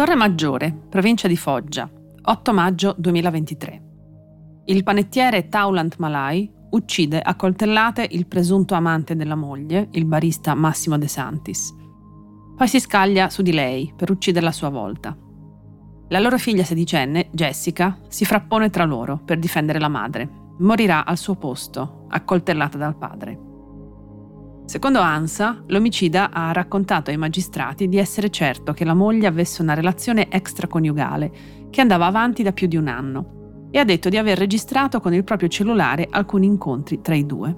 Torre Maggiore, provincia di Foggia, 8 maggio 2023. Il panettiere Taulant Malai uccide a coltellate il presunto amante della moglie, il barista Massimo De Santis. Poi si scaglia su di lei per ucciderla a sua volta. La loro figlia sedicenne, Jessica, si frappone tra loro per difendere la madre. Morirà al suo posto, accoltellata dal padre. Secondo Ansa, l'omicida ha raccontato ai magistrati di essere certo che la moglie avesse una relazione extraconiugale che andava avanti da più di un anno e ha detto di aver registrato con il proprio cellulare alcuni incontri tra i due.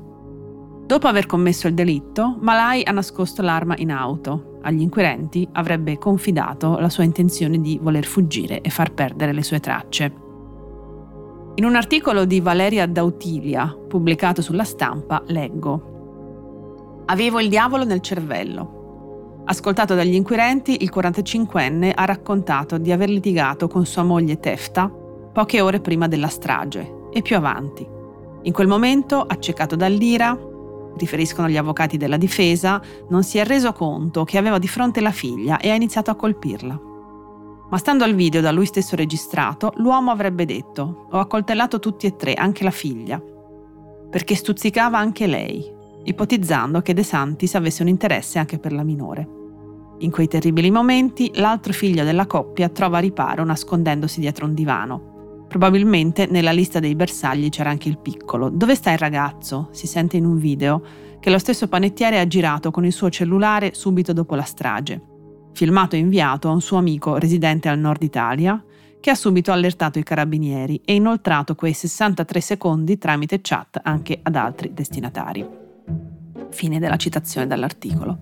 Dopo aver commesso il delitto, Malai ha nascosto l'arma in auto. Agli inquirenti avrebbe confidato la sua intenzione di voler fuggire e far perdere le sue tracce. In un articolo di Valeria Dautilia, pubblicato sulla stampa, leggo Avevo il diavolo nel cervello. Ascoltato dagli inquirenti, il 45enne ha raccontato di aver litigato con sua moglie Tefta poche ore prima della strage e più avanti. In quel momento, accecato dall'ira, riferiscono gli avvocati della difesa, non si è reso conto che aveva di fronte la figlia e ha iniziato a colpirla. Ma stando al video da lui stesso registrato, l'uomo avrebbe detto: Ho accoltellato tutti e tre, anche la figlia. Perché stuzzicava anche lei, ipotizzando che De Santis avesse un interesse anche per la minore. In quei terribili momenti, l'altro figlio della coppia trova riparo nascondendosi dietro un divano. Probabilmente nella lista dei bersagli c'era anche il piccolo. Dove sta il ragazzo? Si sente in un video che lo stesso panettiere ha girato con il suo cellulare subito dopo la strage. Filmato e inviato a un suo amico residente al nord Italia, che ha subito allertato i carabinieri e inoltrato quei 63 secondi tramite chat anche ad altri destinatari. Fine della citazione dall'articolo.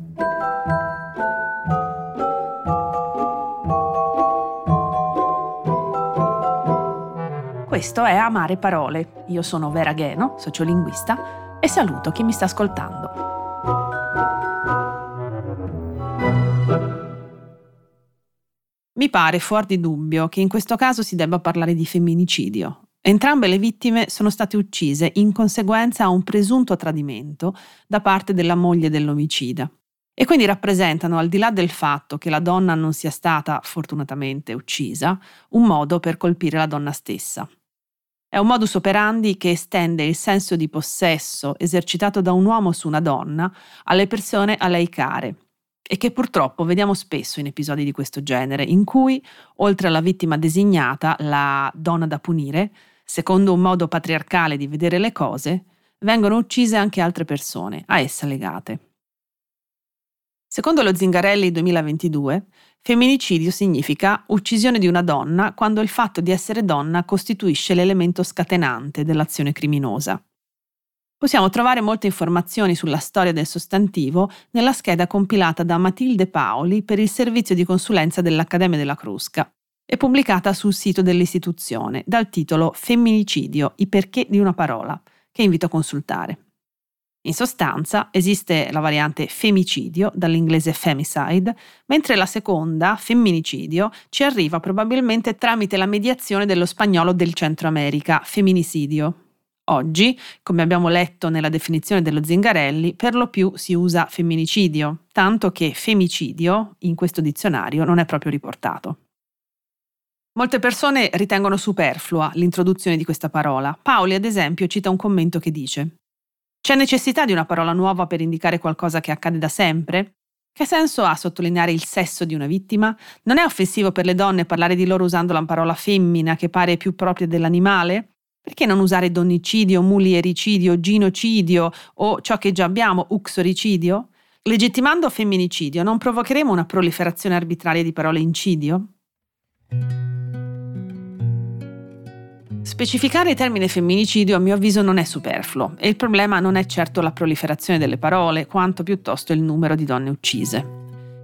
Questo è Amare Parole. Io sono Vera Gheno, sociolinguista, e saluto chi mi sta ascoltando. Mi pare fuori di dubbio che in questo caso si debba parlare di femminicidio, Entrambe le vittime sono state uccise in conseguenza a un presunto tradimento da parte della moglie dell'omicida e quindi rappresentano, al di là del fatto che la donna non sia stata fortunatamente uccisa, un modo per colpire la donna stessa. È un modus operandi che estende il senso di possesso esercitato da un uomo su una donna alle persone a lei care e che purtroppo vediamo spesso in episodi di questo genere, in cui, oltre alla vittima designata, la donna da punire, secondo un modo patriarcale di vedere le cose, vengono uccise anche altre persone a essa legate. Secondo lo Zingarelli 2022, femminicidio significa uccisione di una donna quando il fatto di essere donna costituisce l'elemento scatenante dell'azione criminosa. Possiamo trovare molte informazioni sulla storia del sostantivo nella scheda compilata da Matilde Paoli per il servizio di consulenza dell'Accademia della Crusca, è pubblicata sul sito dell'istituzione dal titolo Femminicidio, i perché di una parola, che invito a consultare. In sostanza esiste la variante femicidio, dall'inglese femicide, mentre la seconda, femminicidio, ci arriva probabilmente tramite la mediazione dello spagnolo del Centro America, femminicidio. Oggi, come abbiamo letto nella definizione dello Zingarelli, per lo più si usa femminicidio, tanto che femicidio in questo dizionario non è proprio riportato. Molte persone ritengono superflua l'introduzione di questa parola. Paoli, ad esempio, cita un commento che dice C'è necessità di una parola nuova per indicare qualcosa che accade da sempre? Che senso ha sottolineare il sesso di una vittima? Non è offensivo per le donne parlare di loro usando la parola femmina che pare più propria dell'animale? Perché non usare donnicidio, muliericidio, ginocidio o ciò che già abbiamo, uxoricidio? Legittimando femminicidio non provocheremo una proliferazione arbitraria di parole incidio? Specificare il termine femminicidio a mio avviso non è superfluo e il problema non è certo la proliferazione delle parole, quanto piuttosto il numero di donne uccise.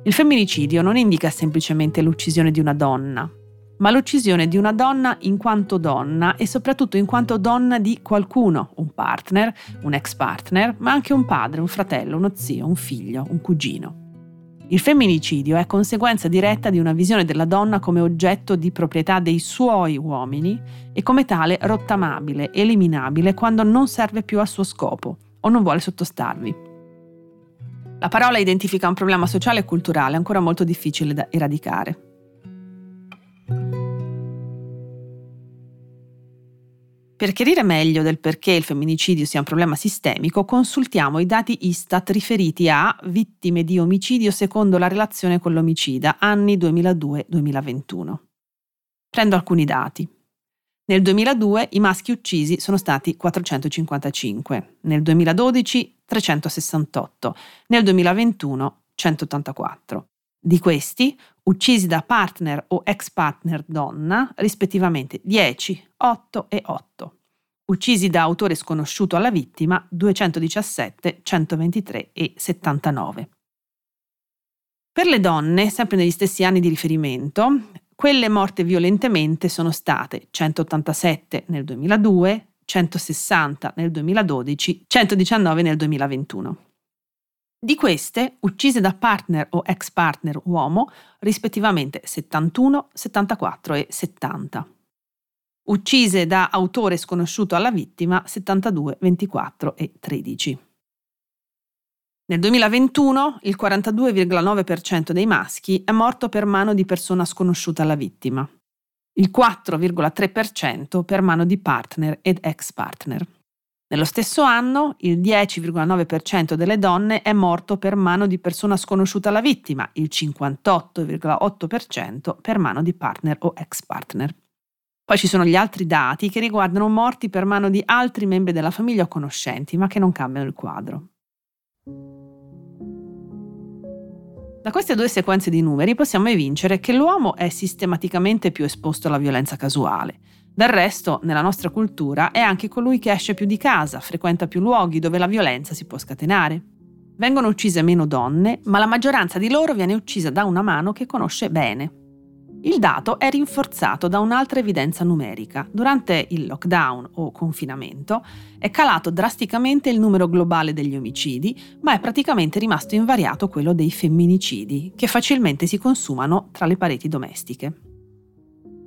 Il femminicidio non indica semplicemente l'uccisione di una donna, ma l'uccisione di una donna in quanto donna e soprattutto in quanto donna di qualcuno, un partner, un ex partner, ma anche un padre, un fratello, uno zio, un figlio, un cugino. Il femminicidio è conseguenza diretta di una visione della donna come oggetto di proprietà dei suoi uomini e come tale rottamabile, eliminabile quando non serve più al suo scopo o non vuole sottostarvi. La parola identifica un problema sociale e culturale ancora molto difficile da eradicare. Per chiarire meglio del perché il femminicidio sia un problema sistemico, consultiamo i dati Istat riferiti a vittime di omicidio secondo la relazione con l'omicida, anni 2002-2021. Prendo alcuni dati. Nel 2002 i maschi uccisi sono stati 455, nel 2012 368, nel 2021 184. Di questi, uccisi da partner o ex partner donna, rispettivamente 10, 8 e 8. Uccisi da autore sconosciuto alla vittima, 217, 123 e 79. Per le donne, sempre negli stessi anni di riferimento, quelle morte violentemente sono state 187 nel 2002, 160 nel 2012, 119 nel 2021. Di queste, uccise da partner o ex partner uomo, rispettivamente 71, 74 e 70. Uccise da autore sconosciuto alla vittima 72, 24 e 13. Nel 2021 il 42,9% dei maschi è morto per mano di persona sconosciuta alla vittima, il 4,3% per mano di partner ed ex partner. Nello stesso anno il 10,9% delle donne è morto per mano di persona sconosciuta alla vittima, il 58,8% per mano di partner o ex partner. Poi ci sono gli altri dati che riguardano morti per mano di altri membri della famiglia o conoscenti, ma che non cambiano il quadro. Da queste due sequenze di numeri possiamo evincere che l'uomo è sistematicamente più esposto alla violenza casuale del resto, nella nostra cultura, è anche colui che esce più di casa, frequenta più luoghi dove la violenza si può scatenare. Vengono uccise meno donne, ma la maggioranza di loro viene uccisa da una mano che conosce bene. Il dato è rinforzato da un'altra evidenza numerica. Durante il lockdown o confinamento è calato drasticamente il numero globale degli omicidi, ma è praticamente rimasto invariato quello dei femminicidi, che facilmente si consumano tra le pareti domestiche.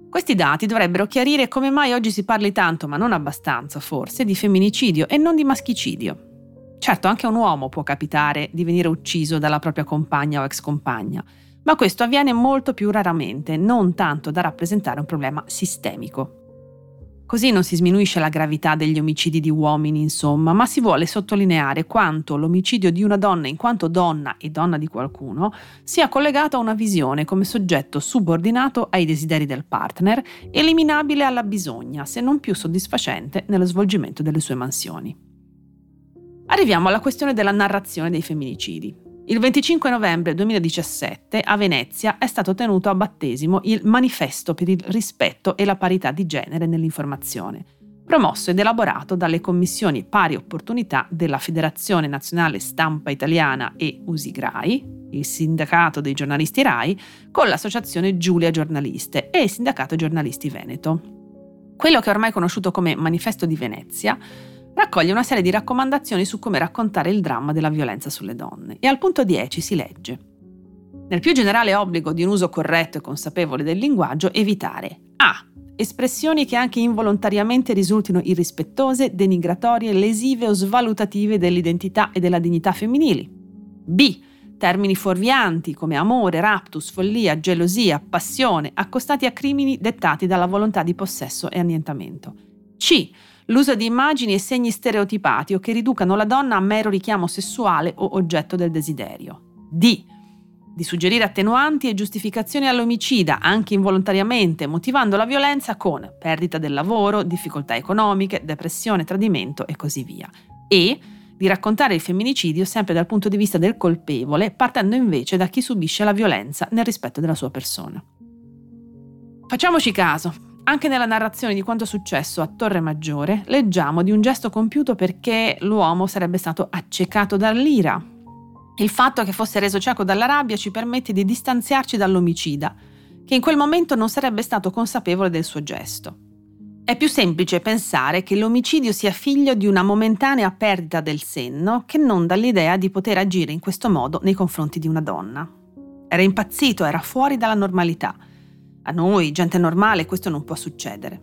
Questi dati dovrebbero chiarire come mai oggi si parli tanto, ma non abbastanza forse, di femminicidio e non di maschicidio. Certo, anche a un uomo può capitare di venire ucciso dalla propria compagna o ex compagna, ma questo avviene molto più raramente, non tanto da rappresentare un problema sistemico. Così non si sminuisce la gravità degli omicidi di uomini, insomma, ma si vuole sottolineare quanto l'omicidio di una donna in quanto donna e donna di qualcuno sia collegato a una visione come soggetto subordinato ai desideri del partner, eliminabile alla bisogna, se non più soddisfacente nello svolgimento delle sue mansioni. Arriviamo alla questione della narrazione dei femminicidi. Il 25 novembre 2017 a Venezia è stato tenuto a battesimo il Manifesto per il rispetto e la parità di genere nell'informazione, promosso ed elaborato dalle commissioni pari opportunità della Federazione Nazionale Stampa Italiana e Usigrai, il Sindacato dei giornalisti RAI, con l'associazione Giulia Giornaliste e il Sindacato Giornalisti Veneto. Quello che è ormai conosciuto come Manifesto di Venezia raccoglie una serie di raccomandazioni su come raccontare il dramma della violenza sulle donne e al punto 10 si legge nel più generale obbligo di un uso corretto e consapevole del linguaggio, evitare A. Espressioni che anche involontariamente risultino irrispettose, denigratorie, lesive o svalutative dell'identità e della dignità femminili. B. Termini fuorvianti come amore, raptus, follia, gelosia, passione, accostati a crimini dettati dalla volontà di possesso e annientamento. C l'uso di immagini e segni stereotipati o che riducano la donna a mero richiamo sessuale o oggetto del desiderio. D. Di suggerire attenuanti e giustificazioni all'omicida, anche involontariamente, motivando la violenza con perdita del lavoro, difficoltà economiche, depressione, tradimento e così via. E di raccontare il femminicidio sempre dal punto di vista del colpevole, partendo invece da chi subisce la violenza nel rispetto della sua persona. Facciamoci caso, anche nella narrazione di quanto è successo a Torre Maggiore leggiamo di un gesto compiuto perché l'uomo sarebbe stato accecato dall'ira. Il fatto che fosse reso cieco dalla rabbia ci permette di distanziarci dall'omicida, che in quel momento non sarebbe stato consapevole del suo gesto. È più semplice pensare che l'omicidio sia figlio di una momentanea perdita del senno che non dall'idea di poter agire in questo modo nei confronti di una donna. Era impazzito, era fuori dalla normalità a noi, gente normale, questo non può succedere.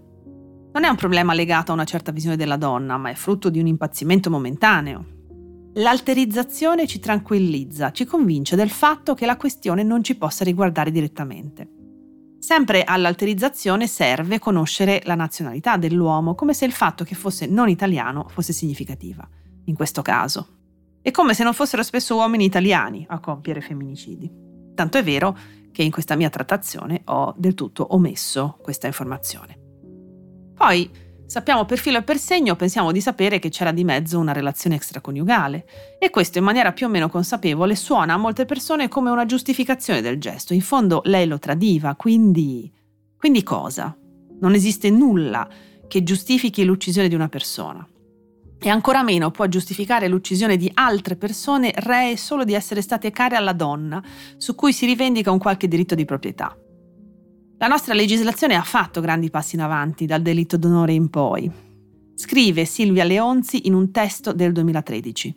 Non è un problema legato a una certa visione della donna, ma è frutto di un impazzimento momentaneo. L'alterizzazione ci tranquillizza, ci convince del fatto che la questione non ci possa riguardare direttamente. Sempre all'alterizzazione serve conoscere la nazionalità dell'uomo, come se il fatto che fosse non italiano fosse significativa, in questo caso. E come se non fossero spesso uomini italiani a compiere femminicidi. Tanto è vero che in questa mia trattazione ho del tutto omesso questa informazione. Poi sappiamo per filo e per segno, pensiamo di sapere che c'era di mezzo una relazione extraconiugale e questo in maniera più o meno consapevole suona a molte persone come una giustificazione del gesto. In fondo lei lo tradiva, quindi... Quindi cosa? Non esiste nulla che giustifichi l'uccisione di una persona. E ancora meno può giustificare l'uccisione di altre persone ree solo di essere state care alla donna, su cui si rivendica un qualche diritto di proprietà. La nostra legislazione ha fatto grandi passi in avanti dal delitto d'onore in poi. Scrive Silvia Leonzi in un testo del 2013.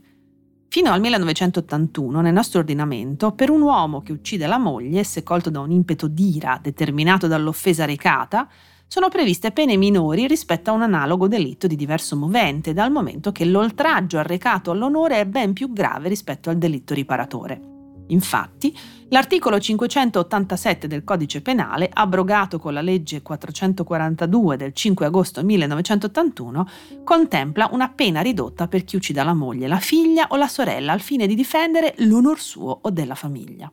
Fino al 1981 nel nostro ordinamento, per un uomo che uccide la moglie, se colto da un impeto d'ira determinato dall'offesa recata, sono previste pene minori rispetto a un analogo delitto di diverso movente, dal momento che l'oltraggio arrecato all'onore è ben più grave rispetto al delitto riparatore. Infatti, l'articolo 587 del Codice Penale, abrogato con la legge 442 del 5 agosto 1981, contempla una pena ridotta per chi uccida la moglie, la figlia o la sorella al fine di difendere l'onor suo o della famiglia.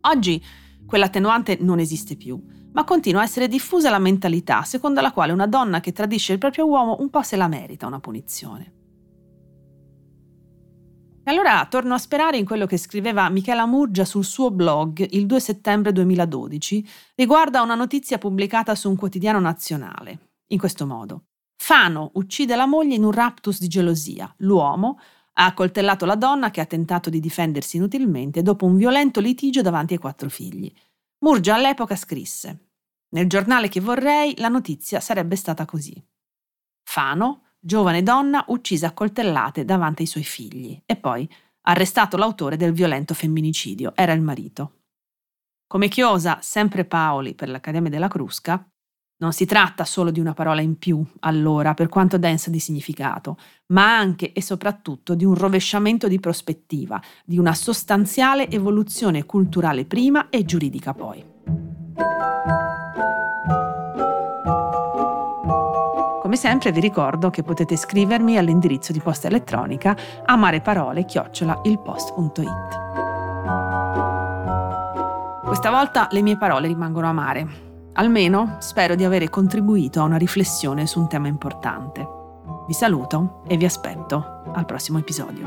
Oggi quell'attenuante non esiste più, ma continua a essere diffusa la mentalità secondo la quale una donna che tradisce il proprio uomo un po' se la merita una punizione. E allora torno a sperare in quello che scriveva Michela Murgia sul suo blog il 2 settembre 2012 riguardo a una notizia pubblicata su un quotidiano nazionale. In questo modo. Fano uccide la moglie in un raptus di gelosia. L'uomo ha accoltellato la donna che ha tentato di difendersi inutilmente dopo un violento litigio davanti ai quattro figli. Murgia all'epoca scrisse: Nel giornale che vorrei la notizia sarebbe stata così. Fano giovane donna uccisa a coltellate davanti ai suoi figli e poi arrestato l'autore del violento femminicidio, era il marito. Come chiosa sempre Paoli per l'Accademia della Crusca, non si tratta solo di una parola in più, allora, per quanto densa di significato, ma anche e soprattutto di un rovesciamento di prospettiva, di una sostanziale evoluzione culturale prima e giuridica poi. Come sempre vi ricordo che potete scrivermi all'indirizzo di posta elettronica amareparole-ilpost.it. Questa volta le mie parole rimangono amare. Almeno spero di avere contribuito a una riflessione su un tema importante. Vi saluto e vi aspetto al prossimo episodio.